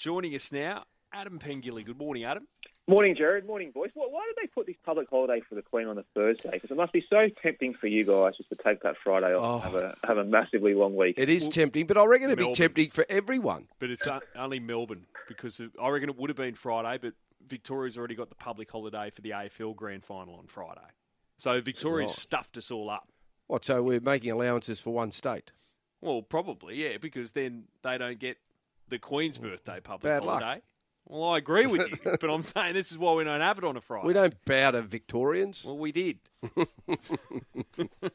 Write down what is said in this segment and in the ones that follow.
Joining us now, Adam Pengilly. Good morning, Adam. Morning, Jared. Morning, boys. Why why did they put this public holiday for the Queen on a Thursday? Because it must be so tempting for you guys just to take that Friday off and Oh. have a have a massively long week. It is tempting, but I reckon it'd be tempting for everyone. But it's uh, only Melbourne because I reckon it would have been Friday, but Victoria's already got the public holiday for the AFL Grand Final on Friday. So Victoria's Right. stuffed us all up. What? So we're making allowances for one state. Well, probably, yeah, because then they don't get the Queen's birthday public Bad luck. holiday. Well, I agree with you, but I'm saying this is why we don't have it on a Friday. We don't bow to Victorians. Well, we did. that,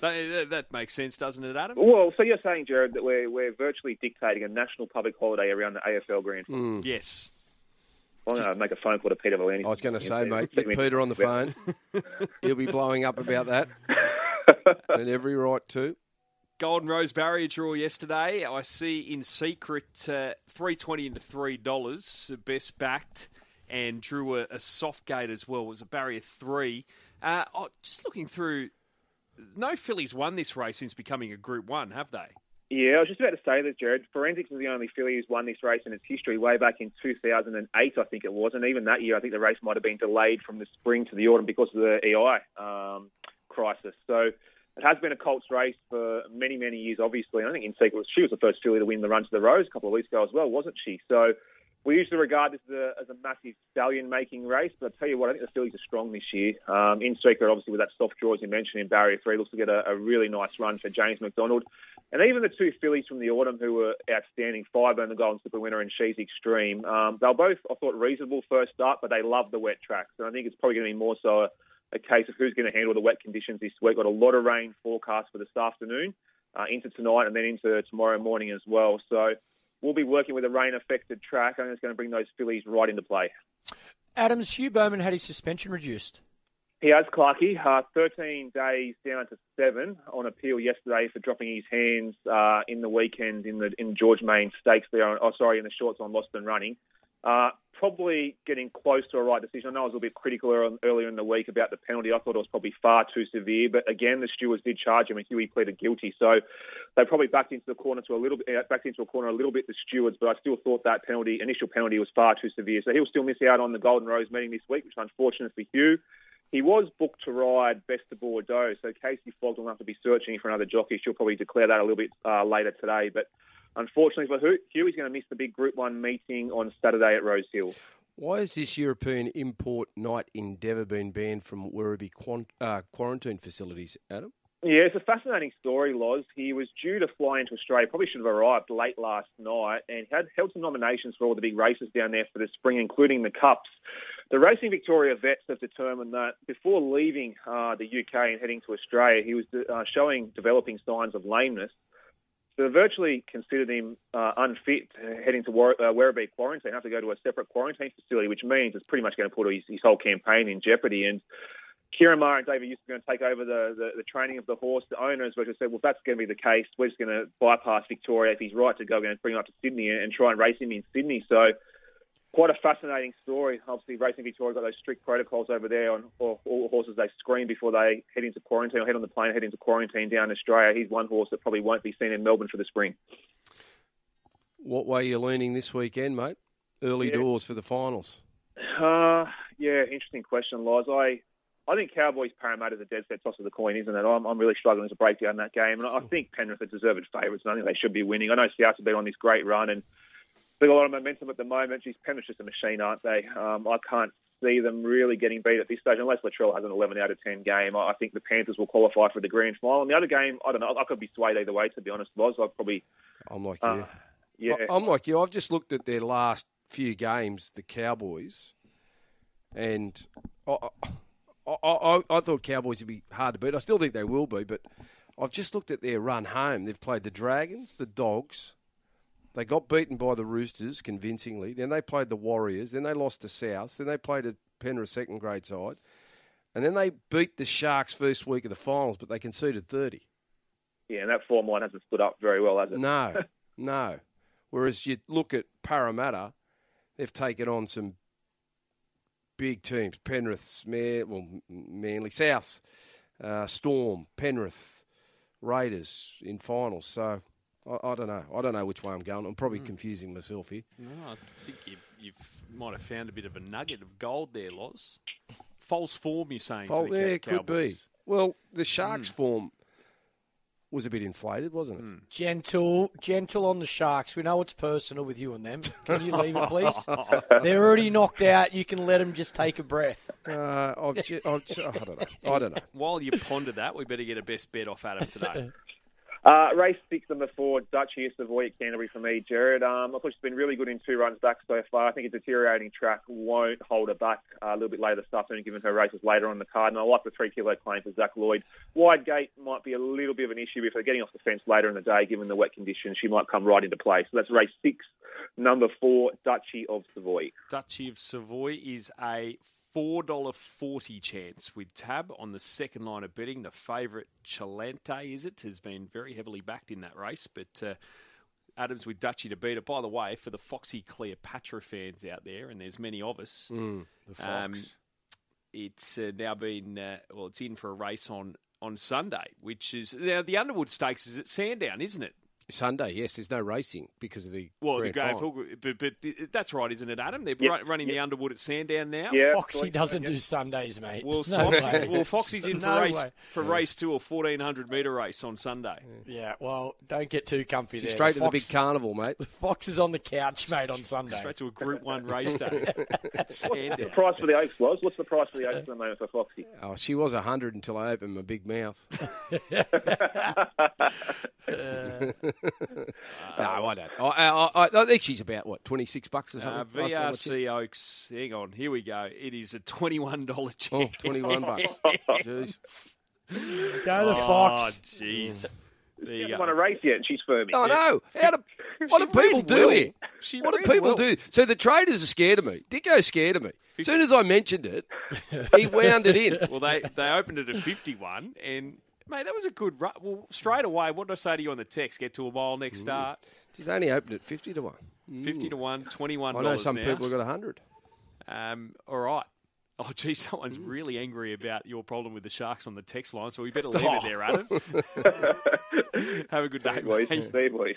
that- that makes sense, doesn't it, Adam? Well, so you're saying, Jared, that we're we're virtually dictating a national public holiday around the AFL Grand Final. Mm. Yes. I'm going to make a phone call to Peter V'landys. I was going to say, mate, get Peter on the phone. He'll be blowing up about that, and every right to. Golden Rose Barrier draw yesterday. I see in secret uh, three twenty into three dollars, best backed, and drew a, a soft gate as well. It was a barrier three. Uh, oh, just looking through, no fillies won this race since becoming a Group One, have they? Yeah, I was just about to say this, Jared. Forensics is the only filly who's won this race in its history, way back in 2008, I think it was. And even that year, I think the race might have been delayed from the spring to the autumn because of the EI um, crisis. So it has been a Colts race for many, many years, obviously. And I think in secret, she was the first filly to win the Run to the Rose a couple of weeks ago as well, wasn't she? So we usually regard this as a, as a massive stallion-making race, but I tell you what, I think the fillies are strong this year. Um, in secret, obviously, with that soft draw, as you mentioned, in Barrier 3, looks to get a, a really nice run for James McDonald. And even the two fillies from the autumn who were outstanding, Fireburn and the Golden Slipper winner and She's Extreme, um, they were both, I thought, reasonable first start, but they love the wet tracks. And I think it's probably going to be more so a, a case of who's going to handle the wet conditions this week. Got a lot of rain forecast for this afternoon, uh, into tonight, and then into tomorrow morning as well. So we'll be working with a rain-affected track. I think it's going to bring those fillies right into play. Adams, Hugh Bowman had his suspension reduced. He has Clarkey, uh, 13 days down to seven on appeal yesterday for dropping his hands uh, in the weekend in the in George Main Stakes there. On, oh, sorry, in the shorts on Lost and Running. Uh, probably getting close to a right decision. I know I was a little bit critical earlier- in the week about the penalty. I thought it was probably far too severe, but again, the stewards did charge him, and Huey pleaded guilty. So they probably backed into the corner to a little bit, uh, backed into a corner a little bit. The stewards, but I still thought that penalty, initial penalty, was far too severe. So he'll still miss out on the Golden Rose meeting this week, which is unfortunate for Hugh. He was booked to ride Best of Bordeaux, so Casey Fogg will have to be searching for another jockey. She'll probably declare that a little bit uh, later today. But unfortunately for Hugh, Hugh, he's going to miss the big Group 1 meeting on Saturday at Rose Hill. Why has this European import night endeavour been banned from Werribee quan- uh, quarantine facilities, Adam? Yeah, it's a fascinating story, Loz. He was due to fly into Australia, probably should have arrived late last night, and had held some nominations for all the big races down there for the spring, including the Cups. The Racing Victoria vets have determined that before leaving uh, the UK and heading to Australia, he was uh, showing developing signs of lameness. So they virtually considered him uh, unfit heading to War- uh, Werribee quarantine, have to go to a separate quarantine facility, which means it's pretty much going to put his, his whole campaign in jeopardy. And Ciaron Maher and David Eustace are going to take over the, the, the training of the horse. The owners were just said, well, if that's going to be the case, we're just going to bypass Victoria. If he's right to go, we're going to bring him up to Sydney and, and try and race him in Sydney. So quite a fascinating story. Obviously, Racing Victoria got those strict protocols over there on all, all horses they screen before they head into quarantine or head on the plane, head into quarantine down in Australia. He's one horse that probably won't be seen in Melbourne for the spring. What way are you leaning this weekend, mate? Early Yeah. doors for the finals. Uh, yeah, interesting question, Loz. I, I think Cowboys Parramatta is a dead set toss of the coin, isn't it? I'm, I'm really struggling to break down that game, and I think Penrith are deserved favourites, and I think they should be winning. I know South have been on this great run, and they've got a lot of momentum at the moment. Geez, Penrith's just a machine, aren't they? Um, I can't see them really getting beat at this stage unless Latrell has an 11 out of 10 game. I think the Panthers will qualify for the grand final. And the other game, I don't know. I could be swayed either way, to be honest, Loz. I'd probably, I'm like you. uh, yeah. I- I'm like you. I've just looked at their last few games, the Cowboys, and I, I, I, I thought Cowboys would be hard to beat. I still think they will be, but I've just looked at their run home. They've played the Dragons, the Dogs. They got beaten by the Roosters convincingly. Then they played the Warriors. Then they lost to South. Then they played a Penrith second grade side. And then they beat the Sharks first week of the finals, but they conceded 30. yeah, and that form line hasn't stood up very well, has it? No, no. Whereas you look at Parramatta, they've taken on some big teams: Penrith, well, Manly, Souths, uh, Storm, Penrith, Raiders in finals. So I, I don't know. I don't know which way I'm going. I'm probably hmm. confusing myself here. No, I think you you might have found a bit of a nugget of gold there, Loz. False form, you're saying? Fault for the there Cow- could be. Well, the hmm. Sharks' form was a bit inflated, wasn't it? Hmm. Gentle, gentle on the Sharks. We know it's personal with you and them. Can you leave it, please? They're already knocked out. You can let them just take a breath. Uh, I've ju- I've ju- I don't know. I don't know. While you ponder that, we better get a best bet off Adam today. Uh, race six, number four, Dutch here, Savoy at Canterbury for me, Jared. Um, thought she's been really good in two runs back so far. I think a deteriorating track won't hold her back uh, a little bit later this afternoon, given her races later on the card. And I like the three kilo claim for Zac Lloyd. Wide gate might be a little bit of an issue if they're getting off the fence later in the day, given the wet conditions. She might come right into play. So that's race six, number four, Duchy of Savoy. Duchy of Savoy is a four dollar forty chance with tab on the second line of betting. The favourite Chalante, is it has been very heavily backed in that race, but uh, Adams with Dutchy to beat it. By the way, for the Foxy Cleopatra fans out there, and there's many of us, The Fox. Um, it's uh, now been uh, well, it's in for a race on on Sunday, which is now the Underwood Stakes is at Sandown, isn't it? Sunday, yes. There's no racing because of the Well, grand the grand final. final, but, but that's right, isn't it, Adam? They're Yep. run- running the Underwood at Sandown now. Yeah, Foxy doesn't do Sundays, mate. Well, No Foxy, well, Foxy's in for No race way. for race two, a fourteen hundred metre race on Sunday. Yeah, well, don't get too comfy She's there. straight to the big carnival, mate. Fox is on the couch, mate, on Sunday. Straight to a Group One race day. at Sandown. Price for the Oaks, was? What's the price for the Oaks at the moment for Foxy? Oh, she was a hundred until I opened my big mouth. Uh, no, I don't. I, I, I, I think she's about what twenty six bucks or something. Uh, last time I checked. VRC Oaks. Hang on, here we go. It is a twenty-one dollar Oh, chance. 21 bucks. Jeez. Go the Oh, Fox. jeez. There She you hasn't won a go. race yet, and she's firming. Oh no! How do, what do people ran do well. here? She what do people well. do? So the traders are scared of me. Dicko's scared of me. As soon as I mentioned it, he wound it in. Well, they they opened it at fifty-one, and mate, that was a good run. Well, straight away, what did I say to you on the text? Get to a mile next mm. start. She's only opened at fifty to one. Mm. Fifty to one, twenty-one I know some now. people have got a hundred. Um, all right. Oh, gee, someone's mm. really angry about your problem with the Sharks on the text line, so we better oh. leave it there, Adam. Have a good day, boys. mate. See you, boys.